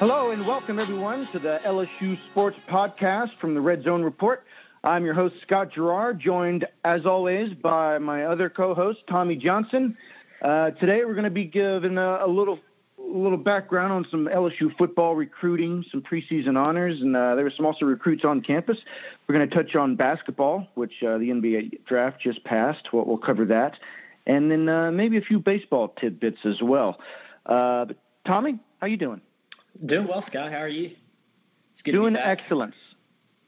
Hello and welcome everyone to the LSU Sports Podcast from the Red Zone Report. I'm your host Scott Gerard, joined as always by my other co-host Tommy Johnson. Uh, today we're going to be giving a, a, little a little background on some LSU football recruiting, some preseason honors, and uh, there were some also recruits on campus. We're going to touch on basketball, which uh, the NBA draft just passed. We'll, we'll cover that, and then uh, maybe a few baseball tidbits as well. Uh, Tommy, how you doing? Doing well, Scott. How are you? Doing excellent.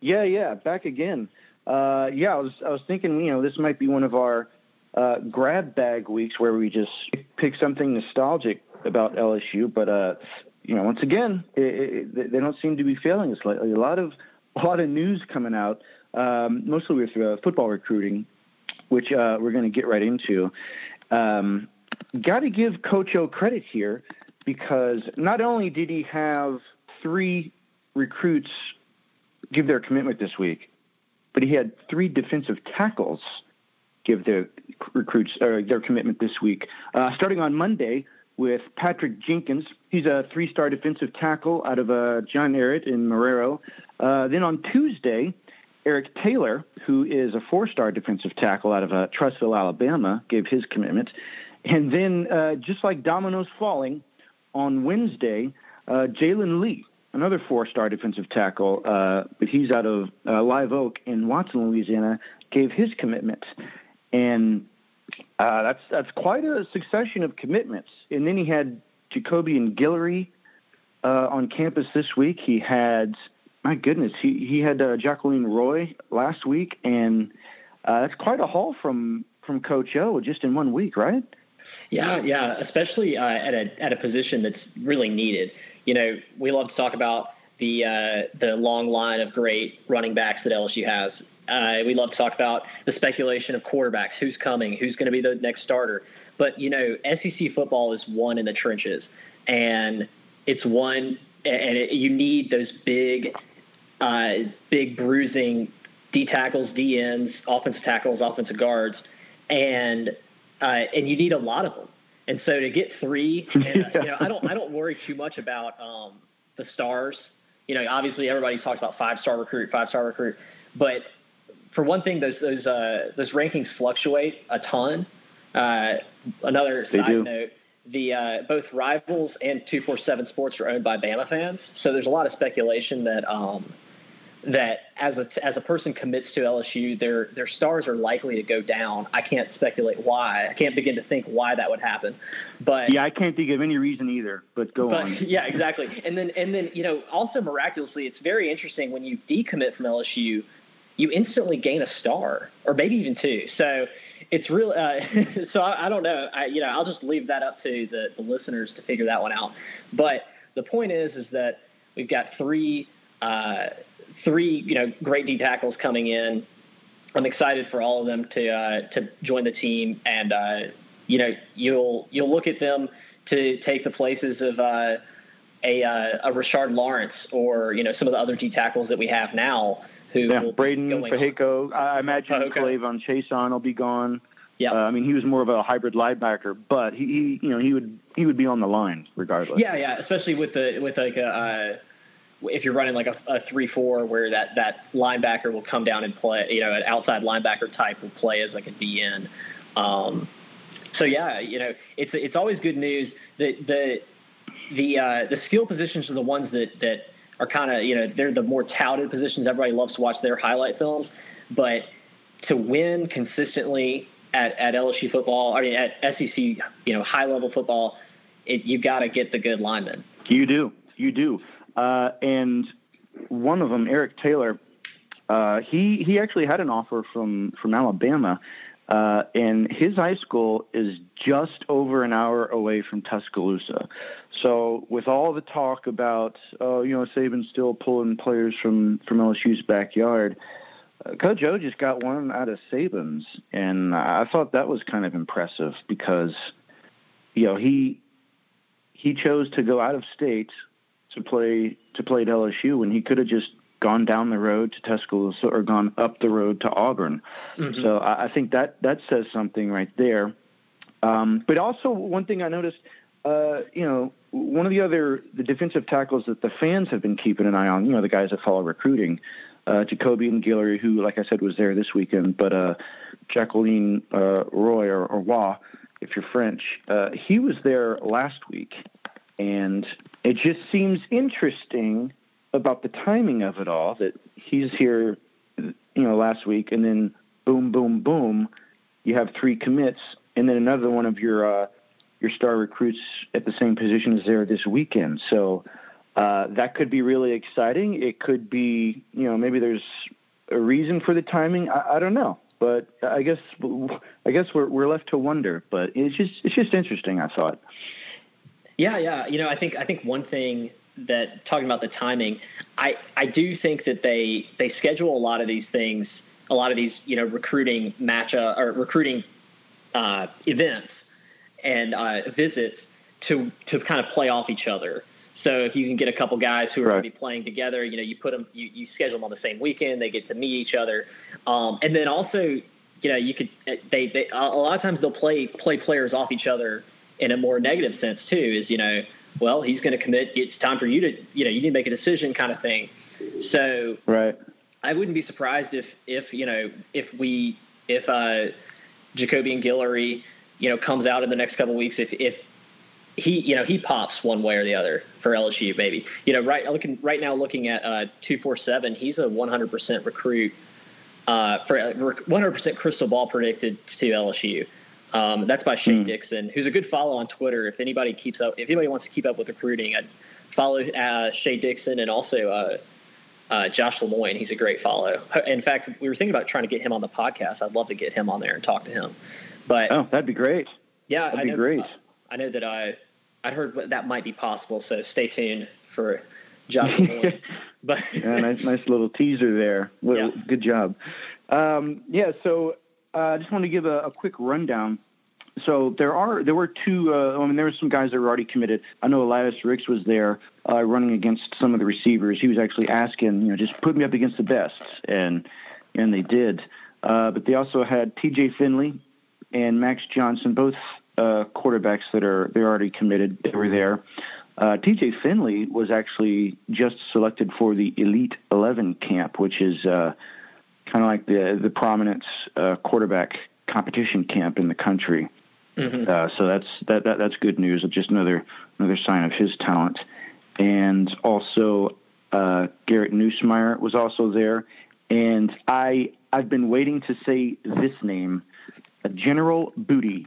Yeah, yeah, back again. Uh, yeah, I was I was thinking, you know, this might be one of our uh, grab bag weeks where we just pick something nostalgic about LSU, but uh, you know, once again, it, it, they don't seem to be failing us lately. A lot of a lot of news coming out, um, mostly with uh, football recruiting, which uh, we're going to get right into. Um, Got to give Coach O credit here because not only did he have three recruits give their commitment this week, but he had three defensive tackles give their recruits or their commitment this week. Uh, starting on Monday with Patrick Jenkins, he's a three-star defensive tackle out of uh, John Ehret in Marrero. Uh, then on Tuesday, Eric Taylor, who is a four-star defensive tackle out of uh, Trussville, Alabama, gave his commitment. And then, uh, just like dominoes falling, on Wednesday, uh, Jalen Lee, another four-star defensive tackle, uh, but he's out of uh, Live Oak in Watson, Louisiana, gave his commitment, and uh, that's that's quite a succession of commitments. And then he had Jacobian Guillory uh, on campus this week. He had, my goodness, he he had uh, Jaquelin Roy last week, and uh, that's quite a haul from from Coach O just in one week, right? Yeah, yeah, especially uh, at a at a position that's really needed. You know, we love to talk about the uh, the long line of great running backs that LSU has. Uh, we love to talk about the speculation of quarterbacks, who's coming, who's going to be the next starter. But you know, SEC football is won in the trenches, and it's one, and it, you need those big, uh, big bruising D tackles, D ends, offensive tackles, offensive guards, and uh, and you need a lot of them. And so to get three, and, uh, you know, I don't I don't worry too much about um, the stars. You know, obviously everybody talks about five star recruit, five star recruit, but for one thing, those those uh, those rankings fluctuate a ton. Uh, another they side do. note: the uh, both Rivals and two four seven Sports are owned by Bama fans, so there's a lot of speculation that um, that as a as a person commits to LSU, their their stars are likely to go down. I can't speculate why. I can't begin to think why that would happen. But yeah, I can't think of any reason either. But go but, on. Yeah, exactly. And then and then you know also miraculously, it's very interesting when you decommit from LSU, you instantly gain a star or maybe even two. So it's real. Uh, so I, I, don't know. I you know I'll just leave that up to the, the listeners to figure that one out. But the point is is that we've got three. Uh, three, you know, great D tackles coming in. I'm excited for all of them to uh, to join the team, and uh, you know, you'll you'll look at them to take the places of uh, a uh, a Rashard Lawrence or you know some of the other D tackles that we have now. Who yeah, Breiden Fehoko. I imagine Fehoko. K'Lavon Chaisson will be gone. Yeah, uh, I mean he was more of a hybrid linebacker, but he, he you know he would he would be on the line regardless. Yeah, yeah, especially with the with like a. If you're running like a, a three four where that that linebacker will come down and play, you know, an outside linebacker type will play as like a DN. Um, so yeah, you know, it's it's always good news that the the uh, the skill positions are the ones that that are kind of you know they're the more touted positions. Everybody loves to watch their highlight films, but to win consistently at, at LSU football, I mean at SEC, you know, high level football, it, you got to get the good linemen. You do, you do. Uh, and one of them, Eric Taylor, uh, he he actually had an offer from from Alabama, uh, and his high school is just over an hour away from Tuscaloosa. So with all the talk about oh you know Saban still pulling players from from LSU's backyard. Uh, Coach O just got one out of Saban's, and I thought that was kind of impressive because, you know, he he chose to go out of state to play to play at LSU when he could have just gone down the road to Tuscaloosa or gone up the road to Auburn. Mm-hmm. So I, I think that that says something right there. Um, but also one thing I noticed, uh, you know, one of the other the defensive tackles that the fans have been keeping an eye on, you know, the guys that follow recruiting, uh, and Guillory, who, like I said, was there this weekend, but uh, Jaquelin uh, Roy or, or if you're French, uh, he was there last week, and it just seems interesting about the timing of it all that he's here, you know, last week, and then boom, boom, boom, you have three commits, and then another one of your uh, your star recruits at the same position as there this weekend. So uh, that could be really exciting. It could be, you know, maybe there's a reason for the timing. I, I don't know, but I guess I guess we're we're left to wonder. But it's just it's just interesting. I thought. Yeah, yeah. You know, I think I think one thing that talking about the timing, I I do think that they they schedule a lot of these things, a lot of these you know recruiting match uh, or recruiting uh, events and uh, visits to to kind of play off each other. So if you can get a couple guys who are right. going to be playing together, you know, you put them, you, you schedule them on the same weekend. They get to meet each other, um, and then also, you know, you could they they a lot of times they'll play play players off each other in a more negative sense too. Is you know, well, he's going to commit. It's time for you to, you know, you need to make a decision, kind of thing. So right, I wouldn't be surprised if if you know if we if uh, Jacobian Guillory, you know, comes out in the next couple of weeks if if he you know he pops one way or the other for LSU maybe you know right looking right now looking at uh, two four seven he's a 100 percent recruit uh, for 100 percent crystal ball predicted to LSU. Um, that's by Shane mm. Dixon, who's a good follow on Twitter. If anybody keeps up, if anybody wants to keep up with recruiting, I'd follow uh, Shane Dixon and also uh, uh, Josh Lemoyne. He's a great follow. In fact, we were thinking about trying to get him on the podcast. I'd love to get him on there and talk to him. But oh, that'd be great. Yeah, that'd I be know, great. I know that I I heard that might be possible. So stay tuned for Josh. but yeah, nice nice little teaser there. Well, yeah. Good job. Um, yeah, so uh, I just want to give a, a, quick rundown. So there are there were two. Uh, I mean, there were some guys that were already committed. I know Elias Ricks was there uh, running against some of the receivers. He was actually asking, you know, just put me up against the best, and and they did. Uh, but they also had T.J. Finley and Max Johnson, both uh, quarterbacks that are they're already committed. They were there. Uh, TJ Finley was actually just selected for the Elite 11 camp, which is uh, kind of like the the prominence uh, quarterback competition camp in the country. Mm-hmm. Uh, so that's that, that that's good news. Just another another sign of his talent. And also uh, Garrett Nussmeier was also there. And I I've been waiting to say this name, General Booty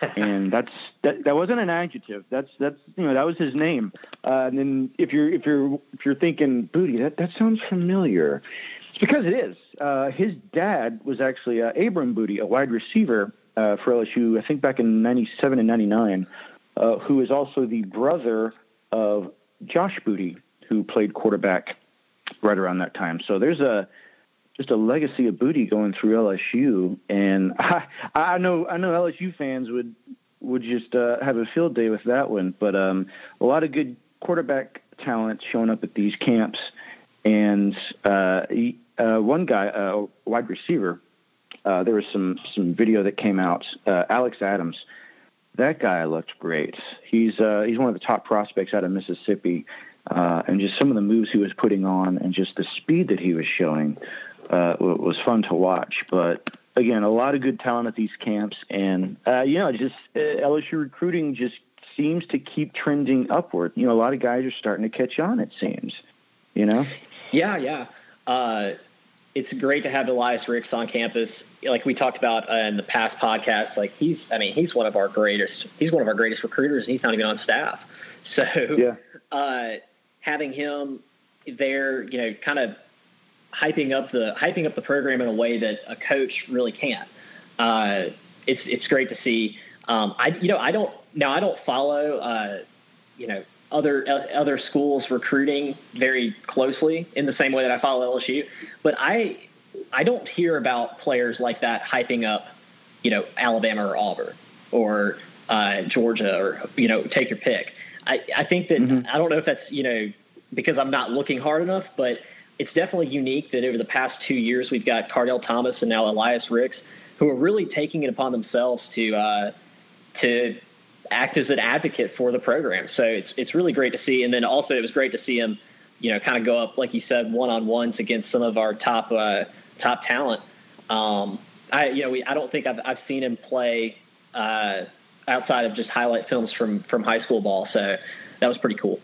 and that's that. That wasn't an adjective. That's that's you know that was his name. Uh, and then if you're if you're if you're thinking booty, that that sounds familiar. It's because it is. Uh, his dad was actually uh, Abram Booty, a wide receiver uh, for LSU. I think back in '97 and '99, uh, who is also the brother of Josh Booty, who played quarterback right around that time. So there's a just a legacy of booty going through LSU, and I I know I know LSU fans would would just uh, have a field day with that one. But um, a lot of good quarterback talent showing up at these camps, and uh, he, uh, one guy, uh, a wide receiver. Uh, there was some some video that came out. Uh, Alex Adams, that guy looked great. He's uh, he's one of the top prospects out of Mississippi, uh, and just some of the moves he was putting on, and just the speed that he was showing uh, was fun to watch. But again, a lot of good talent at these camps, and uh, you know, just uh, LSU recruiting just seems to keep trending upward. You know, a lot of guys are starting to catch on. It seems, you know. Yeah, yeah. Uh, it's great to have Elias Ricks on campus. Like we talked about uh, in the past podcast, like he's, I mean, he's one of our greatest. He's one of our greatest recruiters, and he's not even on staff. So, yeah. uh, having him there, you know, kind of hyping up the hyping up the program in a way that a coach really can't. Uh, it's it's great to see. Um, I you know I don't now I don't follow uh, you know other uh, other schools recruiting very closely in the same way that I follow LSU, but I I don't hear about players like that hyping up you know Alabama or Auburn or uh, Georgia or you know take your pick. I I think that mm-hmm. I don't know if that's you know because I'm not looking hard enough, but it's definitely unique that over the past two years we've got Kardell Thomas and now Elias Ricks, who are really taking it upon themselves to uh, to act as an advocate for the program. So it's it's really great to see. And then also it was great to see him, you know, kind of go up like you said one on ones against some of our top uh, top talent. Um, I you know we I don't think I've I've seen him play uh, outside of just highlight films from from high school ball. So that was pretty cool.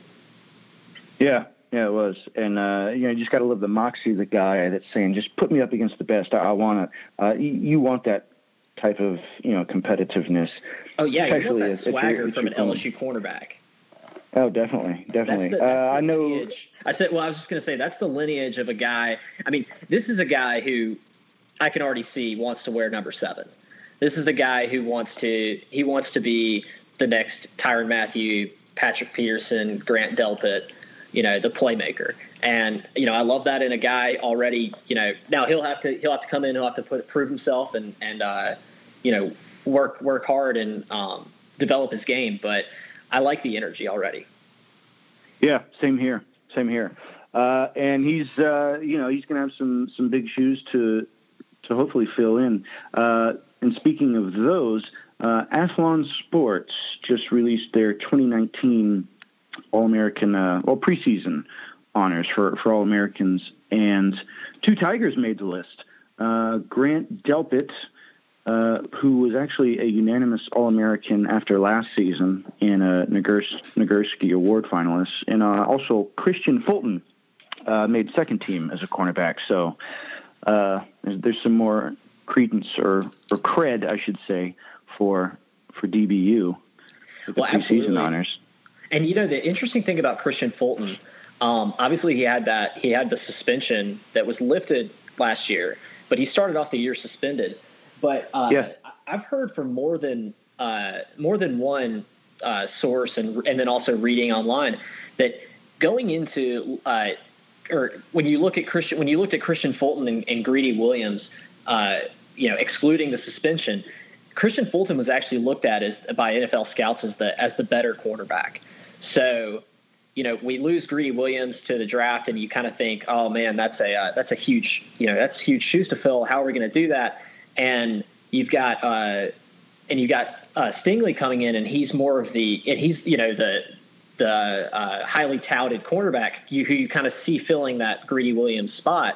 Yeah, yeah, it was, and uh, you know, you just got to love the moxie of the guy that's saying, "Just put me up against the best. I, I want to." Uh, you, you want that type of you know competitiveness. Oh yeah, especially you want that swagger from an LSU cornerback. Oh, definitely, definitely. The, uh, I know. Lineage. I said, well, I was just going to say that's the lineage of a guy. I mean, this is a guy who I can already see wants to wear number seven. This is a guy who wants to he wants to be the next Tyrann Mathieu, Patrick Peterson, Grant Delpit, you know, the playmaker. And you know, I love that in a guy already. You know, now he'll have to he'll have to come in, he'll have to put, prove himself, and and uh, you know, work work hard and um, develop his game. But I like the energy already. Yeah, same here, same here. Uh, and he's uh, you know he's going to have some some big shoes to to hopefully fill in. Uh, and speaking of those, uh, Athlon Sports just released their 2019 All American uh, well preseason honors for for All Americans, and two Tigers made the list. Uh, Grant Delpit uh, who was actually a unanimous All American after last season in a Nagurski Award finalist, and uh, also Kristian Fulton uh, made second team as a cornerback. So uh, there's, some more credence or, or cred, I should say, for for DBU with the well, preseason absolutely. honors. And you know the interesting thing about Kristian Fulton, um, obviously he had that he had the suspension that was lifted last year, but he started off the year suspended. But uh, yeah. I've heard from more than uh, more than one uh, source, and and then also reading online that going into uh, or when you look at Kristian when you looked at Kristian Fulton and, and Greedy Williams, uh, you know, excluding the suspension, Kristian Fulton was actually looked at as by NFL scouts as the as the better quarterback. So, you know, we lose Greedy Williams to the draft, and you kind of think, oh man, that's a uh, that's a huge you know that's huge shoes to fill. How are we going to do that? and you've got uh, and you've got uh, Stingley coming in, and he's more of the and he's you know the the uh, highly touted cornerback you, who you kind of see filling that Greedy Williams spot,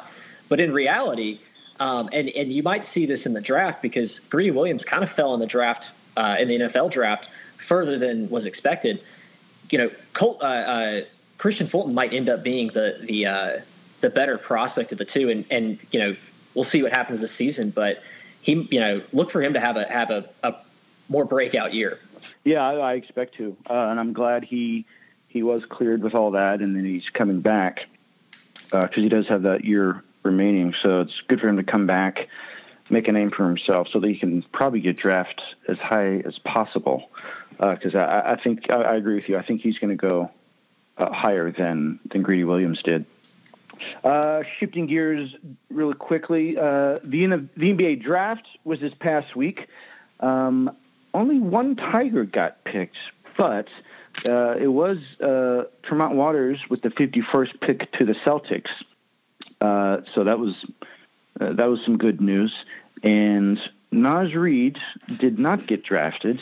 but in reality. Um, and, and you might see this in the draft because Greedy Williams kind of fell in the draft uh, in the NFL draft further than was expected. You know, Colt, uh, uh, Kristian Fulton might end up being the the uh, the better prospect of the two, and and you know we'll see what happens this season. But he, you know, look for him to have a have a, a more breakout year. Yeah, I, I expect to, uh, and I'm glad he he was cleared with all that, and then he's coming back because he does have that year remaining. So it's good for him to come back, make a name for himself, so that he can probably get drafted as high as possible. Because uh, I, I think I, I agree with you. I think he's going to go uh, higher than than Greedy Williams did. Uh, shifting gears really quickly, uh, the, the NBA draft was this past week. Um, only one Tiger got picked, but uh, it was uh, Tremont Waters with the 51st pick to the Celtics. So that was that was some good news. And Naz Reid did not get drafted.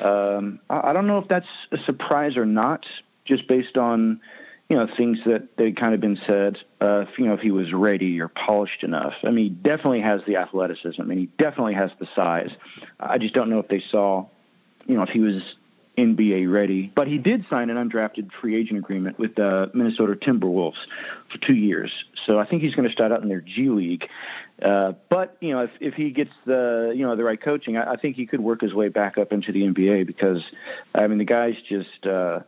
Um, I, I don't know if that's a surprise or not, just based on you know things that they kind of been said. Uh, if, you know if he was ready or polished enough. I mean, he definitely has the athleticism, and he definitely has the size. I just don't know if they saw, you know, if he was NBA ready. But he did sign an undrafted free agent agreement with the Minnesota Timberwolves for two years. So I think he's going to start out in their G League. Uh, but you know, if if he gets the you know the right coaching, I, I think he could work his way back up into the NBA because I mean the guy's just. Uh,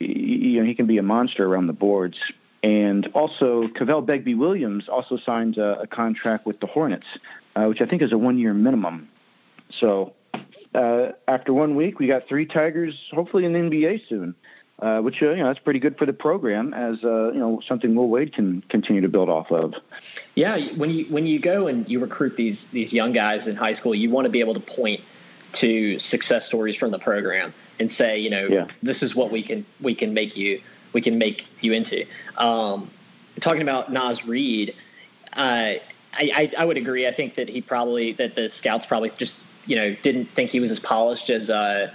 you know, he can be a monster around the boards. And also, Kavell Bigby Williams also signed a, a contract with the Hornets, uh, which I think is a one year minimum. So uh, after one week, we got three Tigers, hopefully in the NBA soon. Uh, which uh, you know that's pretty good for the program, as uh, you know something Will Wade can continue to build off of. Yeah, when you when you go and you recruit these these young guys in high school, you want to be able to point to success stories from the program and say, you know, yeah. this is what we can we can make you we can make you into. Um, talking about Naz Reid. uh, I, I, I would agree. I think that he probably that the scouts probably just you know didn't think he was as polished as uh,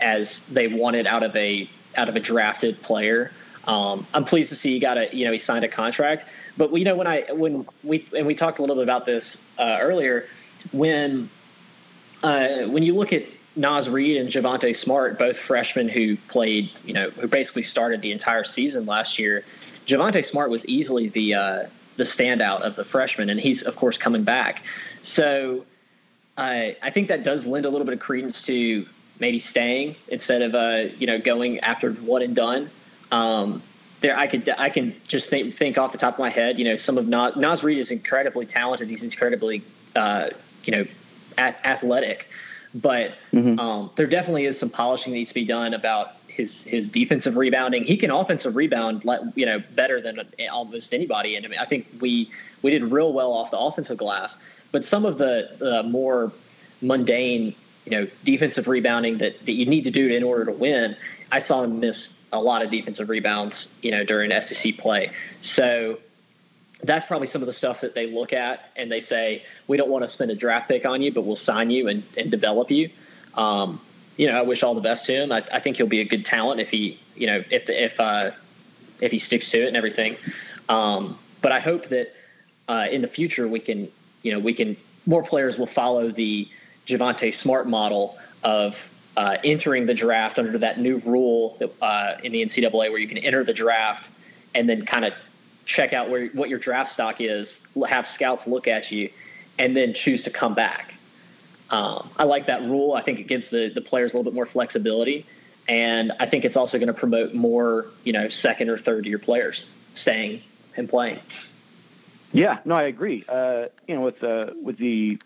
as they wanted out of a out of a drafted player. Um, I'm pleased to see he got a you know he signed a contract. But you know when I when we and we talked a little bit about this uh, earlier when uh, when you look at Naz Reid and Javonte Smart, both freshmen who played you know who basically started the entire season last year. Javonte Smart was easily the uh, the standout of the freshmen, and he's of course coming back. So I I think that does lend a little bit of credence to maybe staying instead of uh, you know going after one and done. Um, there, I could I can just think, think off the top of my head. You know, some of Naz, Naz Reid is incredibly talented. He's incredibly uh, you know a- athletic, but mm-hmm. um, there definitely is some polishing that needs to be done about his his defensive rebounding. He can offensive rebound, you know, better than almost anybody. And I, mean, I think we we did real well off the offensive glass. But some of the more mundane, you know, defensive rebounding that, that you need to do in order to win, I saw him miss a lot of defensive rebounds, you know, during SEC play. So that's probably some of the stuff that they look at and they say, we don't want to spend a draft pick on you, but we'll sign you and, and develop you. Um, you know, I wish all the best to him. I, I think he'll be a good talent if he, you know, if if uh, if he sticks to it and everything. Um, but I hope that uh, in the future we can, you know, we can more players will follow the Javonte Smart model of uh, entering the draft under that new rule uh, in the NCAA where you can enter the draft and then kind of check out where what your draft stock is, have scouts look at you, and then choose to come back. Um, I like that rule. I think it gives the, the players a little bit more flexibility, and I think it's also going to promote more, you know, second or third year players staying and playing. Yeah, no, I agree. Uh, you know, with uh, with the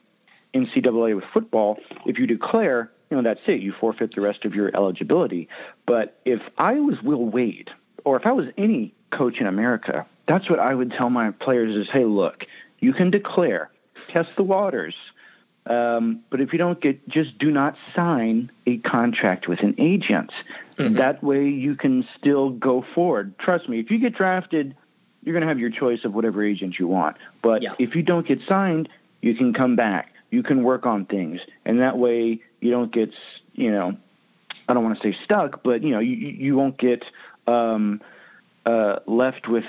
NCAA with football, if you declare, you know, that's it. You forfeit the rest of your eligibility. But if I was Will Wade, or if I was any coach in America, that's what I would tell my players: is, hey, look, you can declare, test the waters um, but if you don't get, just do not sign a contract with an agent. Mm-hmm. That way you can still go forward. Trust me, if you get drafted, you're going to have your choice of whatever agent you want. But yeah. if you don't get signed, you can come back. You can work on things, and that way you don't get, you know, I don't want to say stuck, but you know, you you won't get um, uh, left with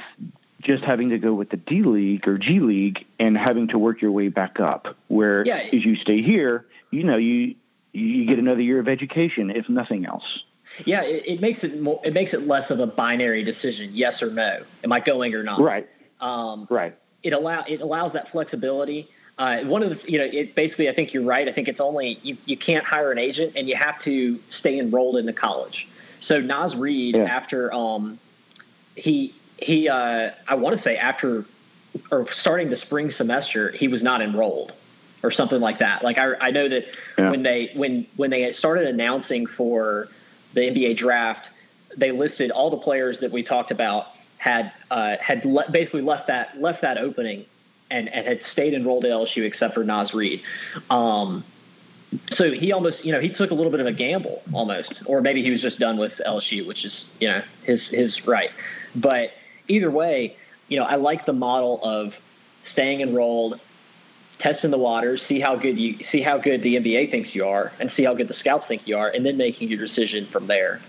just having to go with the D League or G League and having to work your way back up. Where yeah. as you stay here, you know you you get another year of education, if nothing else. Yeah, it, it makes it more, it makes it less of a binary decision, yes or no. Am I going or not? Right. Um, right. It allow it allows that flexibility. Uh, one of the you know it basically I think you're right. I think it's only you you can't hire an agent and you have to stay enrolled in the college. So Naz Reid yeah. after um he he uh, I want to say after or starting the spring semester he was not enrolled or something like that. Like I I know that yeah. when they when when they started announcing for the NBA draft, they listed all the players that we talked about had uh, had le- basically left that left that opening and, and had stayed enrolled at LSU except for Naz Reid. Um, so he almost, you know, he took a little bit of a gamble almost, or maybe he was just done with LSU, which is, you know, his his right. But either way, you know, I like the model of staying enrolled, testing the waters, see how good you see how good the NBA thinks you are, and see how good the scouts think you are, and then making your decision from there.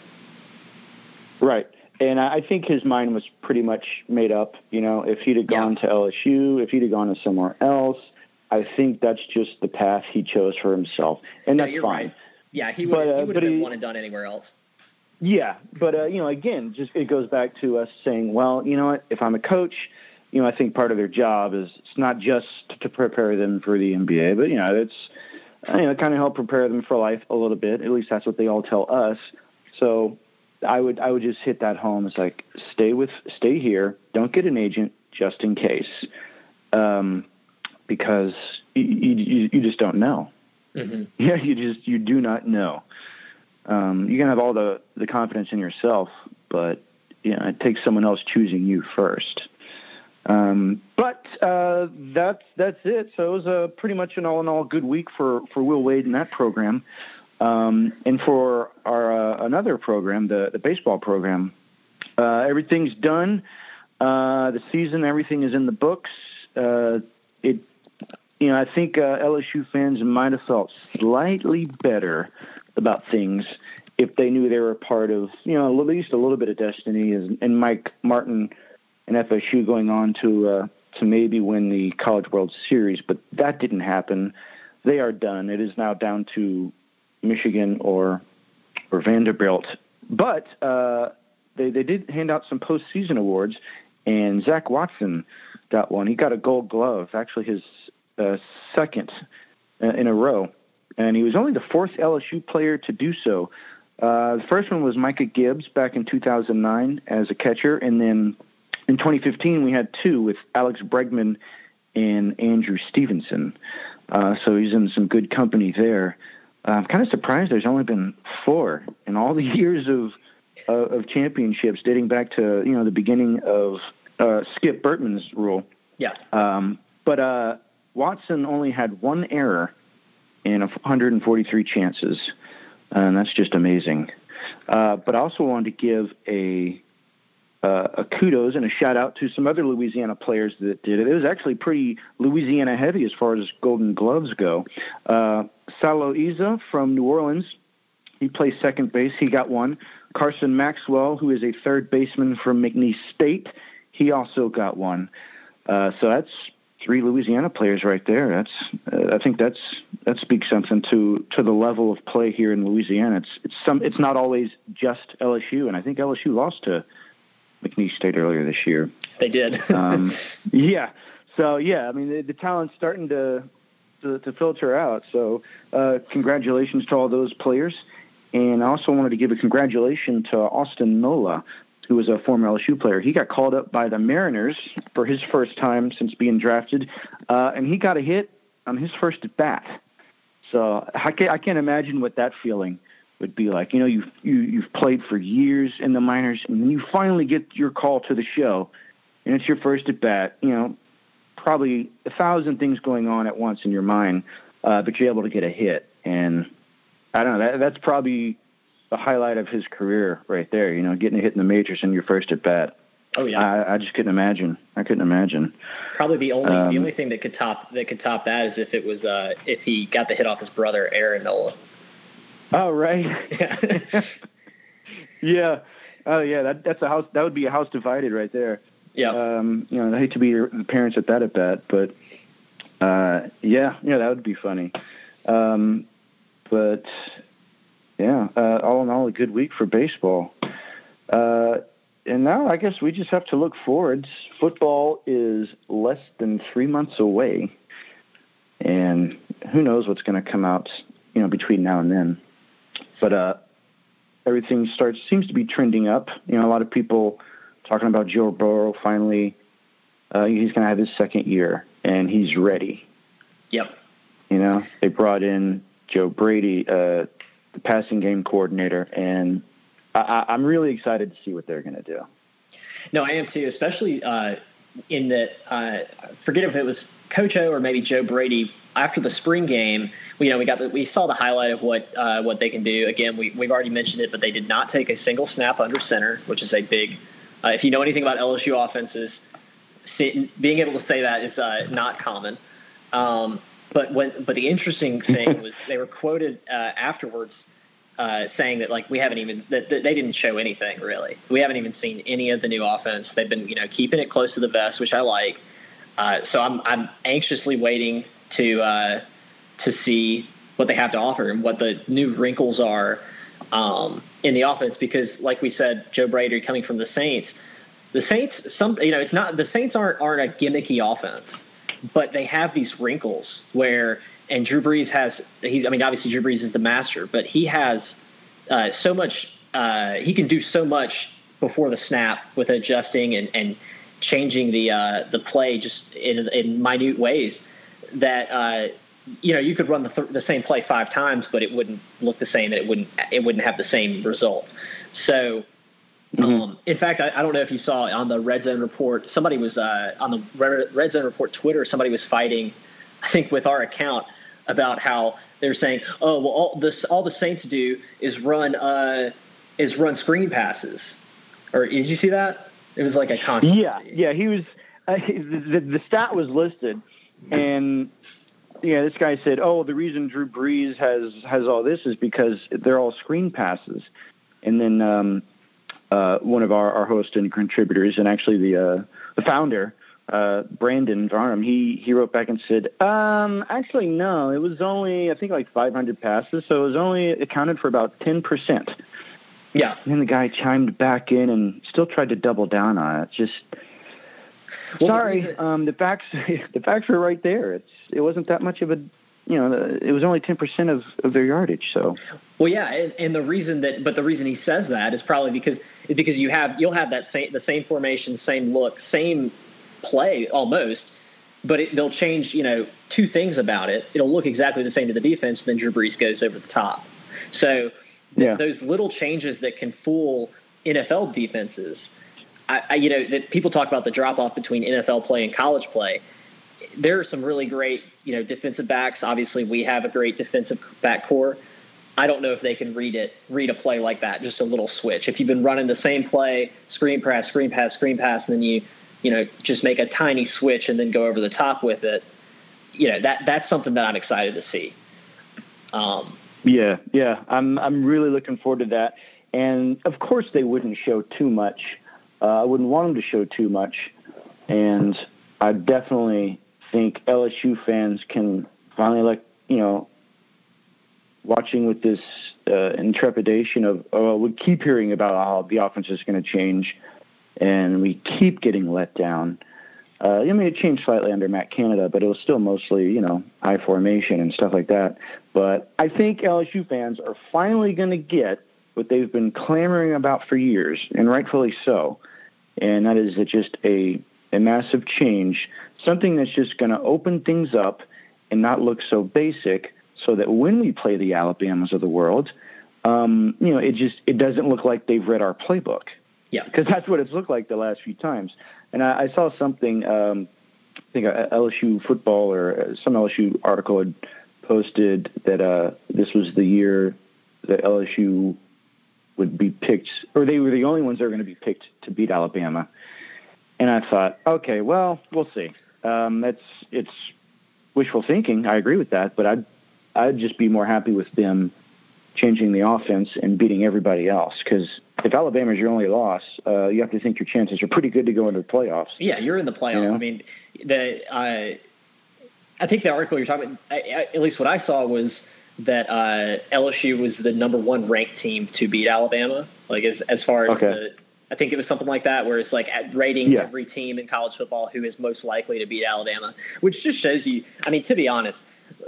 Right. And I think his mind was pretty much made up. You know, if he'd have gone yeah. to LSU, if he'd have gone to somewhere else, I think that's just the path he chose for himself, and that's fine. Right. Yeah, he would. But, uh, he would have been one and done anywhere else. Yeah, but uh, you know, again, just it goes back to us saying, well, you know what? If I'm a coach, you know, I think part of their job is it's not just to prepare them for the NBA, but you know, it's you know, kind of help prepare them for life a little bit. At least that's what they all tell us. So I would I would just hit that home. It's like stay with stay here. Don't get an agent just in case, um, because you, you you just don't know. Mm-hmm. Yeah, you just you do not know um, you can have all the, the confidence in yourself, but you know, it takes someone else choosing you first. Um, but uh, that's that's it. So it was a pretty much an all in all good week for, for Will Wade in that program, um, and for our uh, another program, the the baseball program. Uh, everything's done. Uh, the season, everything is in the books. Uh, it, you know, I think uh, LSU fans might have felt slightly better about things if they knew they were part of, you know, at least a little bit of destiny, and Mike Martin and FSU going on to uh, to maybe win the College World Series, but that didn't happen. They are done. It is now down to Michigan or or Vanderbilt. But uh, they they did hand out some postseason awards, and Zach Watson got one. He got a Gold Glove, actually his uh, second uh, in a row, and he was only the fourth LSU player to do so. Uh, the first one was Micah Gibbs back in 2009 as a catcher, and then in 2015 we had two with Alex Bregman and Andrew Stevenson. Uh, so he's in some good company there. Uh, I'm kind of surprised there's only been four in all the years of uh, of championships dating back to you know the beginning of uh, Skip Bertman's rule. Yeah. Um, but uh, Watson only had one error in 143 chances, and that's just amazing. Uh, but I also wanted to give a uh, a kudos and a shout out to some other Louisiana players that did it. It was actually pretty Louisiana heavy as far as Golden Gloves go. Uh, Salo Iza from New Orleans, he plays second base. He got one. Carson Maxwell, who is a third baseman from McNeese State, he also got one. Uh, so that's three Louisiana players right there. That's uh, I think that's that speaks something to to the level of play here in Louisiana. It's it's some it's not always just LSU, and I think LSU lost to McNeese State earlier this year. They did. um, yeah. So yeah, I mean the, the talent's starting to, to, to filter out. So uh, congratulations to all those players, and I also wanted to give a congratulations to Austin Nola, who was a former LSU player. He got called up by the Mariners for his first time since being drafted, uh, and he got a hit on his first at bat. So I can't, I can't imagine what that feeling would be like. You know, you've you, you've played for years in the minors, and you finally get your call to the show, and it's your first at bat. You know, probably a thousand things going on at once in your mind, uh, but you're able to get a hit, and I don't know. That, that's probably the highlight of his career right there. You know, getting a hit in the majors in your first at bat. Oh yeah, I, I just couldn't imagine. I couldn't imagine. Probably the only um, the only thing that could top that could top that is if it was uh, if he got the hit off his brother Aaron Nola. Oh right. Yeah. yeah. Oh yeah. That that's a house. That would be a house divided right there. Yeah. Um, you know, I hate to be the parents at that at bat, but uh, yeah, yeah, that would be funny. Um, but yeah, uh, all in all, a good week for baseball. Uh, and now I guess we just have to look forward. Football is less than three months away, and who knows what's going to come out, you know, between now and then. But uh, everything starts seems to be trending up. You know, a lot of people talking about Joe Burrow finally. Uh, he's going to have his second year, and he's ready. Yep. You know, they brought in Joe Brady, uh, the passing game coordinator, and I, I'm really excited to see what they're going to do. No, I am too, especially uh, in that. Uh, forget if it was Coach O or maybe Joe Brady after the spring game, you know, we got the, we saw the highlight of what uh, what they can do. Again, we we've already mentioned it, but they did not take a single snap under center, which is a big. Uh, if you know anything about LSU offenses, being able to say that is uh, not common. Um, but when but the interesting thing was they were quoted uh, afterwards uh, saying that like we haven't even that, that, they didn't show anything really. We haven't even seen any of the new offense. They've been you know keeping it close to the vest, which I like. Uh, so I'm I'm anxiously waiting to uh, to see what they have to offer and what the new wrinkles are um, in the offense. Because, like we said, Joe Brady coming from the Saints, the Saints, some you know, it's not the Saints aren't aren't a gimmicky offense, but they have these wrinkles where. And Drew Brees has, he, I mean, obviously Drew Brees is the master, but he has uh, so much, uh, he can do so much before the snap with adjusting and, and changing the uh, the play just in, in minute ways that uh, you know you could run the, th- the same play five times, but it wouldn't look the same, and it wouldn't it wouldn't have the same result. So. Mm-hmm. Um, in fact, I, I, don't know if you saw on the Red Zone Report, somebody was uh, on the Red Zone Report Twitter. Somebody was fighting, I think, with our account about how they're saying, "Oh, well, all this all the Saints do is run uh, is run screen passes." Or did you see that? It was like a controversy. Yeah, yeah. He was uh, the, the stat was listed, and yeah, this guy said, "Oh, the reason Drew Brees has has all this is because they're all screen passes." And then um, uh, one of our, our hosts and contributors, and actually the uh, the founder, uh, Brandon Varnum, he he wrote back and said, um, "Actually, no, it was only I think like 500 passes, so it was only accounted for about 10 percent." Yeah. And then the guy chimed back in and still tried to double down on it. Just well, sorry, um, the facts the facts are right there. It's it wasn't that much of a you know it was only ten percent of of their yardage. So well, yeah, and, and the reason that but the reason he says that is probably because is because you have you'll have that same the same formation, same look, same play almost. But it, they'll change, you know, two things about it. It'll look exactly the same to the defense, then Drew Brees goes over the top. So yeah. those little changes that can fool NFL defenses. I, I, you know, that people talk about the drop off between NFL play and college play. There are some really great, you know, defensive backs. Obviously, we have a great defensive back core. I don't know if they can read it, read a play like that, just a little switch. If you've been running the same play, screen pass, screen pass, screen pass, and then you, you know, just make a tiny switch and then go over the top with it, you know, that that's something that I'm excited to see. Um, yeah, yeah, I'm I'm really looking forward to that. And of course, they wouldn't show too much. Uh, I wouldn't want them to show too much. And I definitely think LSU fans can finally, like, you know, watching with this uh, intrepidation of, oh, we keep hearing about how the offense is going to change, and we keep getting let down. Uh, I mean, it changed slightly under Matt Canada, but it was still mostly, you know, high formation and stuff like that. But I think LSU fans are finally going to get what they've been clamoring about for years, and rightfully so. And that is just a, a massive change, something that's just going to open things up and not look so basic, so that when we play the Alabamas of the world, um, you know, it just it doesn't look like they've read our playbook. Yeah, because that's what it's looked like the last few times. And I, I saw something, um, I think LSU football or some LSU article had posted that uh, this was the year that LSU would be picked, or they were the only ones that were going to be picked to beat Alabama. And I thought, okay, well, we'll see. Um, that's it's wishful thinking. I agree with that, but I'd I'd just be more happy with them changing the offense and beating everybody else. Because if Alabama is your only loss, uh, you have to think your chances are pretty good to go into the playoffs. Yeah, you're in the playoffs. You know? I mean, the uh, I think the article you're talking about, I, at least what I saw was that uh, LSU was the number one ranked team to beat Alabama. Like as as far as okay. the, I think it was something like that, where it's like rating yeah. every team in college football who is most likely to beat Alabama, which just shows you. I mean, to be honest,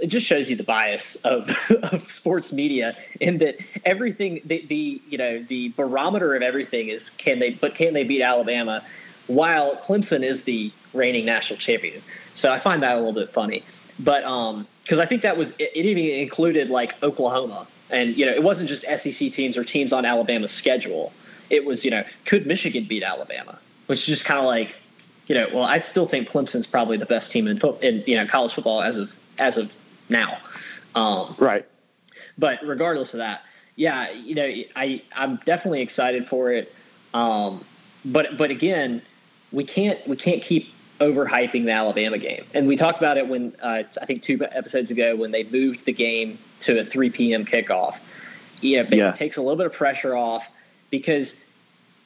it just shows you the bias of, of sports media in that everything the, the you know the barometer of everything is can they but can they beat Alabama while Clemson is the reigning national champion. So I find that a little bit funny. But um because I think that was it, it even included like Oklahoma and you know it wasn't just SEC teams or teams on Alabama's schedule. It was you know could Michigan beat Alabama, which is just kind of like you know well I still think Clemson's probably the best team in, in you know college football as of as of now. Um, right. But regardless of that, yeah, you know, I I'm definitely excited for it. Um, but but again, we can't we can't keep overhyping the Alabama game. And we talked about it when uh, I think two episodes ago when they moved the game to a 3 p.m. kickoff. You know, yeah. it takes a little bit of pressure off because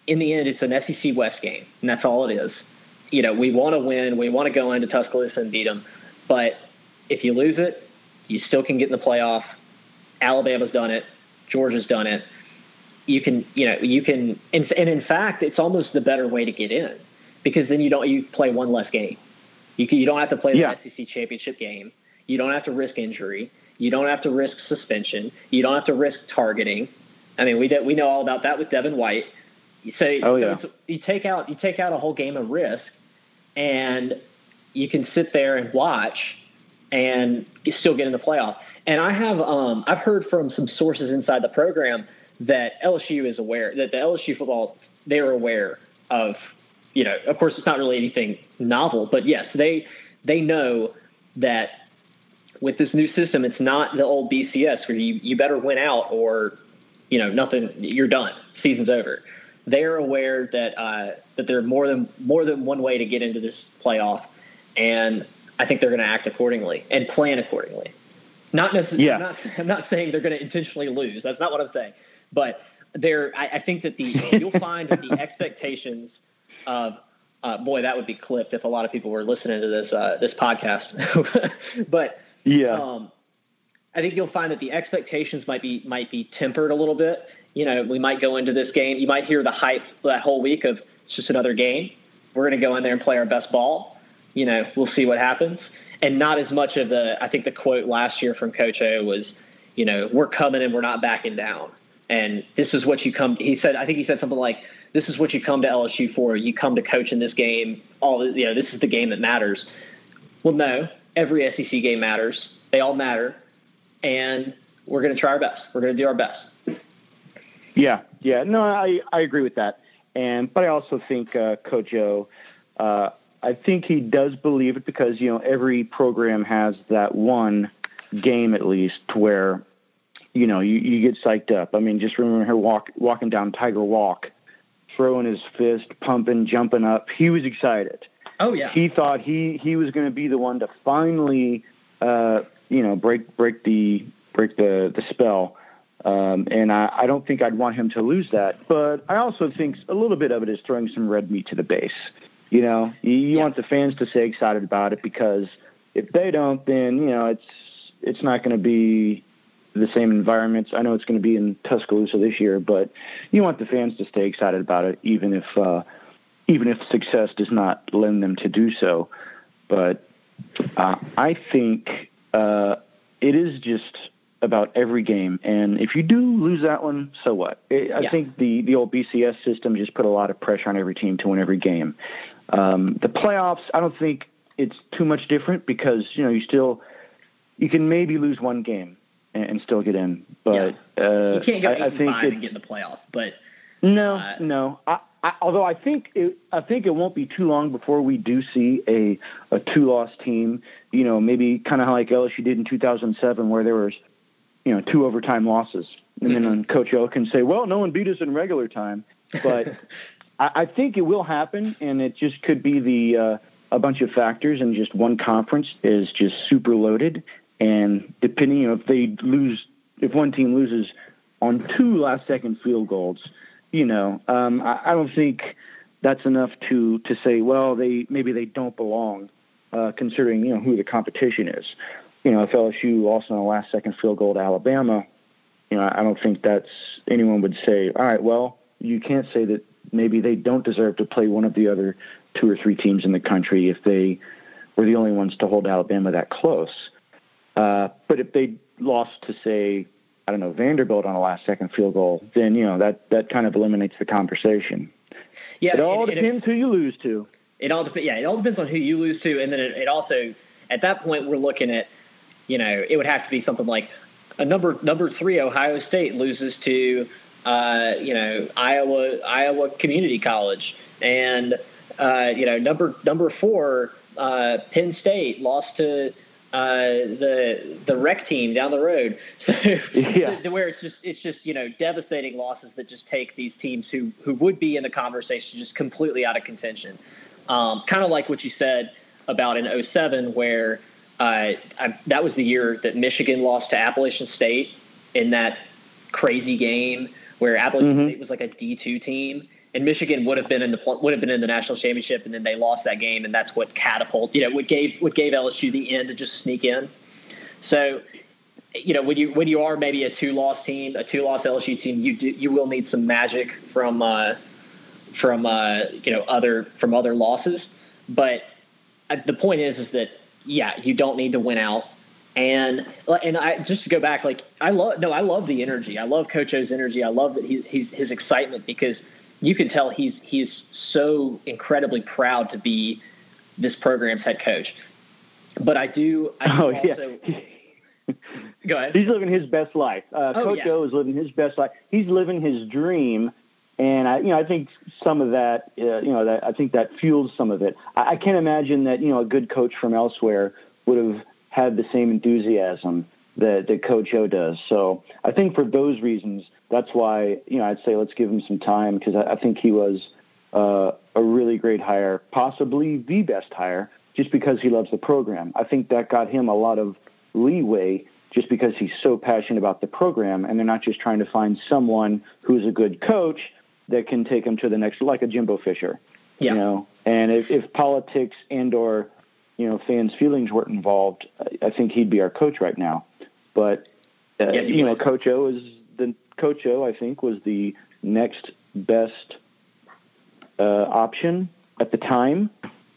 in the end it's an SEC West game, and that's all it is. You know, we want to win, we want to go into Tuscaloosa and beat them, but if you lose it, you still can get in the playoff. Alabama's done it. Georgia's done it. You can, you know, you can, and, and in fact, it's almost the better way to get in because then you don't you play one less game. You can, you don't have to play the yeah. SEC championship game. You don't have to risk injury. You don't have to risk suspension. You don't have to risk targeting. I mean, we did, we know all about that with Devin White. So, oh, yeah. so you take out you take out a whole game of risk, and you can sit there and watch and still get in the playoff. And I have um, I've heard from some sources inside the program that LSU is aware that the LSU football they're aware of you know, of course, it's not really anything novel, but yes, they they know that with this new system, it's not the old BCS where you you better win out or you know nothing, you're done, season's over. They're aware that uh, that there are more than more than one way to get into this playoff, and I think they're going to act accordingly and plan accordingly. Not necessarily. Yeah. I'm not, I'm not saying they're going to intentionally lose. That's not what I'm saying. But there, I, I think that the you'll find that the expectations of uh, boy, that would be clipped if a lot of people were listening to this uh, this podcast. but yeah, um, I think you'll find that the expectations might be might be tempered a little bit. You know, we might go into this game. You might hear the hype that whole week of it's just another game. We're going to go in there and play our best ball. You know, we'll see what happens. And not as much of the. I think the quote last year from Coach O was, you know, we're coming and we're not backing down. And this is what you come. He said. I think he said something like, "This is what you come to LSU for. You come to coach in this game. All you know, this is the game that matters." Well, no. Every SEC game matters. They all matter, and we're going to try our best. We're going to do our best. Yeah, yeah. No, I I agree with that. And but I also think uh, Coach O, uh, I think he does believe it because you know every program has that one game at least where you know you, you get psyched up. I mean, just remember her walk walking down Tiger Walk, throwing his fist, pumping, jumping up. He was excited. Oh yeah. He thought he he was going to be the one to finally uh, you know break break the break the the spell. Um, and I, I don't think I'd want him to lose that. But I also think a little bit of it is throwing some red meat to the base. You know, you, you yeah. want the fans to stay excited about it because if they don't, then you know it's it's not going to be the same environments. I know it's going to be in Tuscaloosa this year, but you want the fans to stay excited about it, even if uh, even if success does not lend them to do so. But uh, I think uh, it is just about every game. And if you do lose that one, so what? I yeah. think the, the old BCS system just put a lot of pressure on every team to win every game. Um, the playoffs, I don't think it's too much different because, you know, you still, you can maybe lose one game and, and still get in. But yeah. uh, you can't go I, I think and get in the playoffs. But no, uh, no. I, I, although I think it, I think it won't be too long before we do see a a two loss team. You know, maybe kind of like LSU did in 2007, where there was you know, two overtime losses. And then mm-hmm. Coach O can say, well, no one beat us in regular time. But I, I think it will happen, and it just could be the uh, a bunch of factors, and just one conference is just super loaded. And depending, know, if they lose, if one team loses on two last second field goals, you know, um, I, I don't think that's enough to to say, well, they maybe they don't belong, uh, considering you know who the competition is you know, if LSU lost on a last second field goal to Alabama, you know, I don't think that's anyone would say, all right, well, you can't say that maybe they don't deserve to play one of the other two or three teams in the country if they were the only ones to hold Alabama that close. Uh, but if they lost to say, I don't know, Vanderbilt on a last second field goal, then you know that that kind of eliminates the conversation. Yeah, it all it, depends it, who you lose to. It all depends. Yeah, it all depends on who you lose to, and then it, it also at that point we're looking at you know, it would have to be something like a number number three Ohio State loses to uh, you know Iowa Iowa Community College, and uh, you know number number four uh, Penn State lost to uh, the the rec team down the road. So yeah. to, to where it's just it's just you know devastating losses that just take these teams who who would be in the conversation just completely out of contention. Um, kind of like what you said about in 07 where uh, I, that was the year that Michigan lost to Appalachian State in that crazy game where Appalachian mm-hmm. State was like a D two team, and Michigan would have been in the would have been in the national championship, and then they lost that game, and that's what catapulted, you know, what gave what gave LSU the end to just sneak in. So, you know, when you when you are maybe a two loss team, a two loss LSU team, you do, you will need some magic from uh, from uh, you know other from other losses, but uh, the point is is that yeah, you don't need to win out. And and I just to go back, like I love no, I love the energy. I love Coach O's energy. I love that he's, he's his excitement because you can tell he's he's so incredibly proud to be this program's head coach. But I do. I do oh also, yeah. go ahead. He's living his best life. Uh, oh, Coach yeah. O is living his best life. He's living his dream and I, you know, I think some of that, uh, you know, that I think that fuels some of it. I, I can't imagine that, you know, a good coach from elsewhere would have had the same enthusiasm that, that Coach O does. So I think for those reasons, that's why, you know, I'd say let's give him some time because I, I think he was uh, a really great hire, possibly the best hire just because he loves the program. I think that got him a lot of leeway just because he's so passionate about the program, and they're not just trying to find someone who's a good coach that can take him to the next, like a Jimbo Fisher. Yeah. You know, and if, if politics and or you know fans' feelings weren't involved, I think he'd be our coach right now. But uh, Yeah, you know, Coach O is the Coach O. I think was the next best uh, option at the time.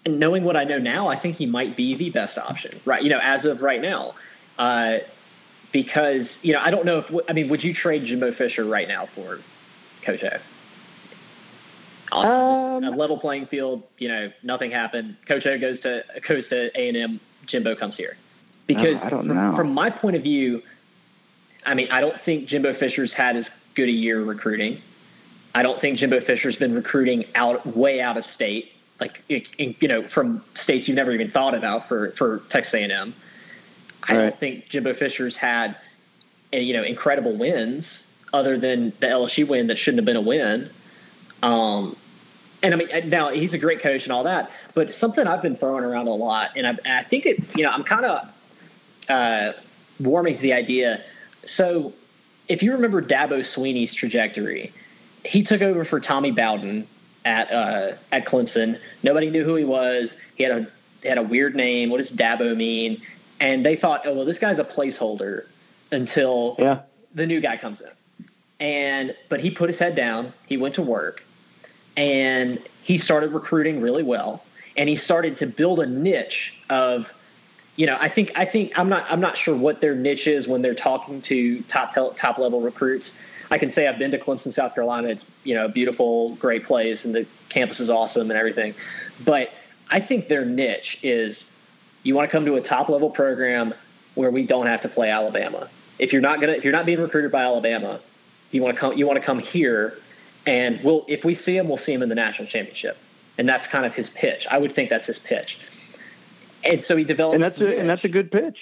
And knowing what I know now, I think he might be the best option, right? You know, as of right now, uh, because you know, I don't know if I mean, would you trade Jimbo Fisher right now for Coach O? Um, a level playing field, you know, nothing happened. Coach O goes to goes to A and M. Jimbo comes here because I don't from, know. from my point of view, I mean, I don't think Jimbo Fisher's had as good a year recruiting. I don't think Jimbo Fisher's been recruiting out way out of state, like in, you know, from states you've never even thought about for for Texas A and M. I Right. don't think Jimbo Fisher's had, you know, incredible wins other than the LSU win that shouldn't have been a win. Um, and I mean, now he's a great coach and all that, but something I've been throwing around a lot, and I, and I think it, you know, I'm kind of uh, warming to the idea. So, if you remember Dabo Swinney's trajectory, he took over for Tommy Bowden at uh, at Clemson. Nobody knew who he was. He had a he had a weird name. What does Dabo mean? And they thought, oh well, this guy's a placeholder until yeah. the new guy comes in. And but he put his head down. He went to work, and he started recruiting really well. And he started to build a niche of, you know, I think I think I'm not I'm not sure what their niche is when they're talking to top top level recruits. I can say I've been to Clemson, South Carolina. It's you know beautiful, great place, and the campus is awesome and everything. But I think their niche is you want to come to a top level program where we don't have to play Alabama. If you're not gonna if you're not being recruited by Alabama, you want to come you want to come here, and we'll if we see him, we'll see him in the national championship, and that's kind of his pitch. I would think that's his pitch. And so he developed, and that's a and that's a good pitch.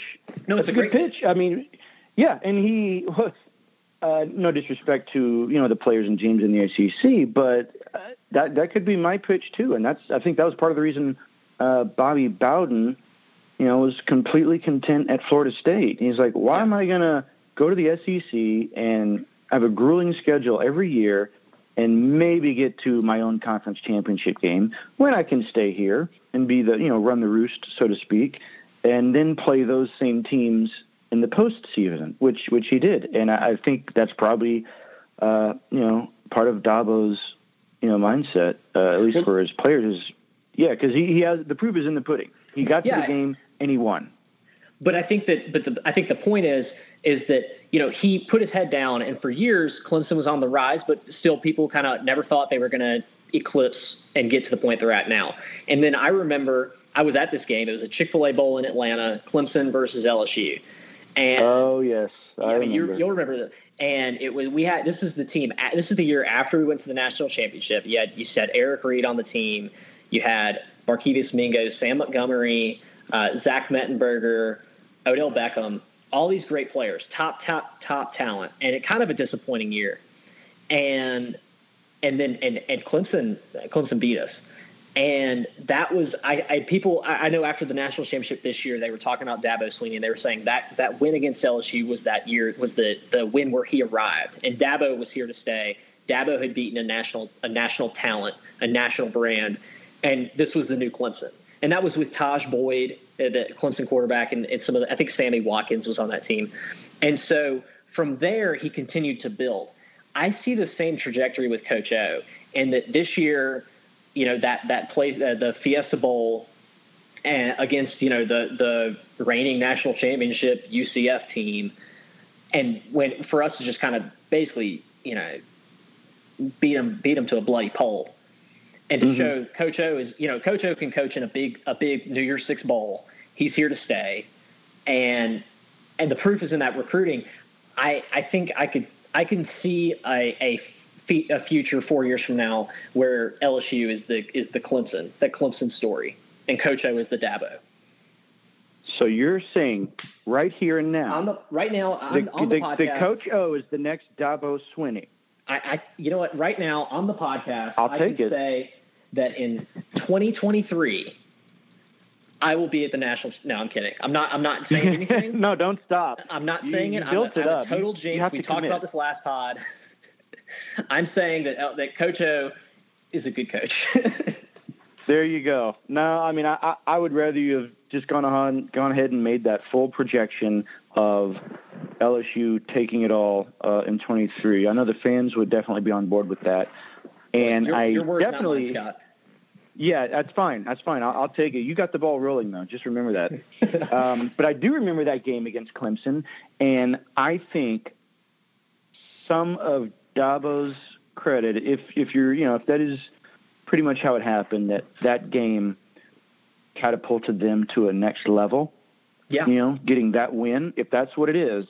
No, it's that's a a good great pitch. I mean, yeah, and he. Uh, no disrespect to you know the players and teams in the ACC, but uh, that that could be my pitch too, and that's I think that was part of the reason uh, Bobby Bowden, you know, was completely content at Florida State. He's like, why Yeah. am I gonna go to the SEC and have a grueling schedule every year and maybe get to my own conference championship game when I can stay here and be the you know run the roost so to speak, and then play those same teams in the postseason, which which he did, and I, I think that's probably uh, you know part of Dabo's you know mindset, uh, at least for his players. Is yeah, because he, he has the proof is in the pudding. He got to Yeah. the game and he won. But I think that, but the, I think the point is, is that you know he put his head down, and for years Clemson was on the rise, but still people kind of never thought they were going to eclipse and get to the point they're at now. And then I remember I was at this game. It was a Chick Fil A Bowl in Atlanta, Clemson versus LSU, and Oh yes, I I mean, you, remember. you'll remember that. And it was we had this is the team. This is the year after we went to the national championship. You had you said Eric Reid on the team. You had Marquise Mingo, Sam Montgomery, uh, Zach Mettenberger, Odell Beckham. All these great players, top top top talent, and it kind of a disappointing year. And and then and, and Clemson Clemson beat us. And that was I, I people I, I know after the national championship this year they were talking about Dabo Swinney and they were saying that that win against LSU was that year was the the win where he arrived and Dabo was here to stay. Dabo had beaten a national a national talent, a national brand, and this was the new Clemson. And that was with Tajh Boyd, uh, the Clemson quarterback, and, and some of the, I think Sammy Watkins was on that team. And so from there he continued to build. I see the same trajectory with Coach O, and that this year you know that that play uh, the Fiesta Bowl and against you know the the reigning national championship UCF team, and when for us to just kind of basically you know beat them beat them to a bloody pulp, and to Mhm. show Coach O is you know Coach O can coach in a big a big New Year's Six bowl. He's here to stay, and and the proof is in that recruiting. I I think I could I can see a a a future four years from now where LSU is the is the Clemson, the Clemson story, and Coach O is the Dabo. So you're saying right here and now, the right now the, on the, the coach O is the next Dabo Swinney. I, I you know what? Right now on the podcast, I'll I take it. say that in 2023, I will be at the national. No, I'm kidding. I'm not. I'm not saying anything. no, don't stop. I'm not saying you it. Built I'm, it I'm up. a total jinx. We talked commit. about this last pod. I'm saying that uh, that Coach O is a good coach. there you go. No, I mean, I, I would rather you have just gone on, gone ahead and made that full projection of LSU taking it all uh, in 23. I know the fans would definitely be on board with that, and your, I your definitely. Mine, yeah, that's fine. That's fine. I'll, I'll, take it. You got the ball rolling though. Just remember that. um, but I do remember that game against Clemson, and I think some of Dabo's credit, if if you're, you know, if that is pretty much how it happened, that that game catapulted them to a next level. Yeah. You know, getting that win, if that's what it is,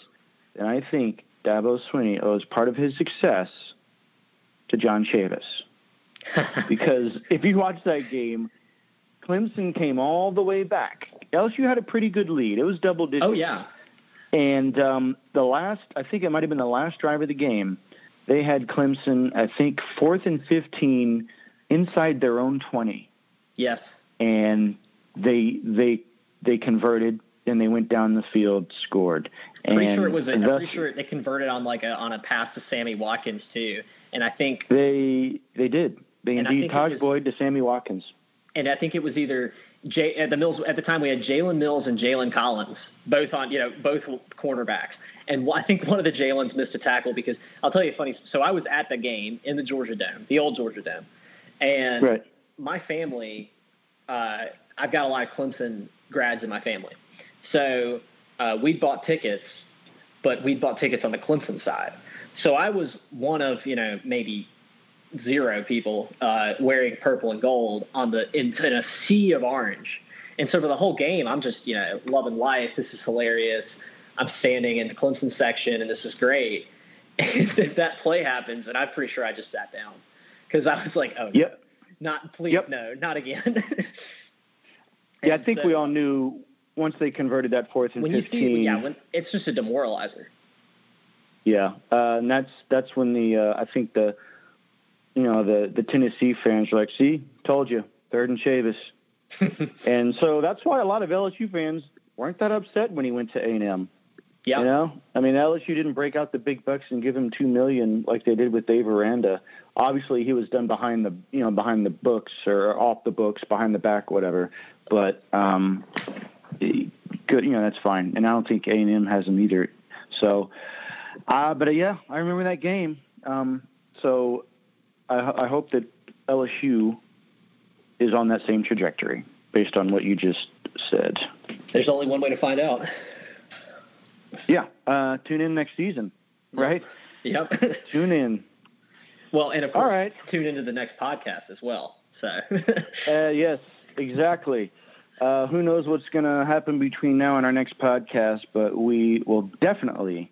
then I think Dabo Swinney owes part of his success to John Chavis. because if you watch that game, Clemson came all the way back. LSU had a pretty good lead. It was double digits. Oh yeah. And um, the last, I think it might have been the last drive of the game, they had Clemson, I think, fourth and fifteen inside their own twenty. Yes. And they they they converted and they went down the field, scored. Pretty sure it was. A, thus, I'm pretty sure they converted on like a on a pass to Sammy Watkins too. And I think they they did. They and indeed Tajh Boyd to Sammy Watkins. And I think it was either Jay at the Mills at the time we had Jalen Mills and Jalen Collins both on you know both cornerbacks. And I think one of the Jalen's missed a tackle because I'll tell you a funny. So I was at the game in the Georgia Dome, the old Georgia Dome, and right. my family. Uh, I've got a lot of Clemson grads in my family, so uh, we bought tickets, but we bought tickets on the Clemson side. So I was one of you know maybe zero people uh, wearing purple and gold on the in, in a sea of orange. And so for the whole game, I'm just you know loving life. This is hilarious. I'm standing in the Clemson section, and this is great. And if that play happens, and I'm pretty sure I just sat down because I was like, oh, yep. not please, yep. no, not again. yeah, I think so, we all knew once they converted that fourth and when 15. You see, yeah, when, it's just a demoralizer. Yeah, uh, and that's that's when the uh, I think the you know the the Tennessee fans are like, see, told you, third and Chavis. and so that's why a lot of LSU fans weren't that upset when he went to A&M. Yeah. You know, I mean, LSU didn't break out the big bucks and give him two million like they did with Dave Aranda. Obviously, he was done behind the you know behind the books or off the books, behind the back, whatever. But um, good, you know, that's fine. And I don't think A&M has them either. So, uh, but uh, yeah, I remember that game. Um, so I, I hope that LSU is on that same trajectory based on what you just said. There's only one way to find out. Yeah, uh, tune in next season, right? Yep. tune in. Well, and of course, All right. tune into the next podcast as well. So. uh, yes, exactly. Uh, who knows what's going to happen between now and our next podcast, but we will definitely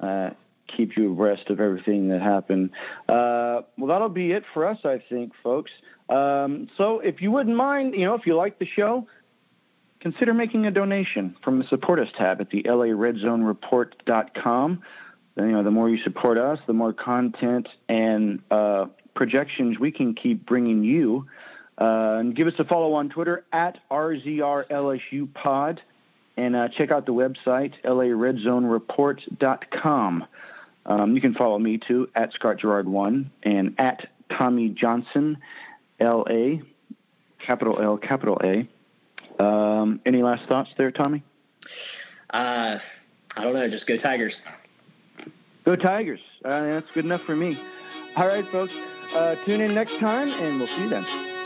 uh, keep you abreast of everything that happened. Uh, well, that'll be it for us, I think, folks. Um, so if you wouldn't mind, you know, if you like the show, consider making a donation from the Support Us tab at the LARedZoneReport.com. You know, the more you support us, the more content and uh, projections we can keep bringing you. Uh, and give us a follow on Twitter at RZRLSUPod. And uh, check out the website, LARedZoneReport.com. Um, you can follow me too at Scott Gerard1 and at Tommy Johnson, L A, capital L, capital A. Um, any last thoughts there, Tommy? Uh, I don't know. Just go Tigers. Go Tigers. Uh, that's good enough for me. All right, folks. Uh, tune in next time, and we'll see you then.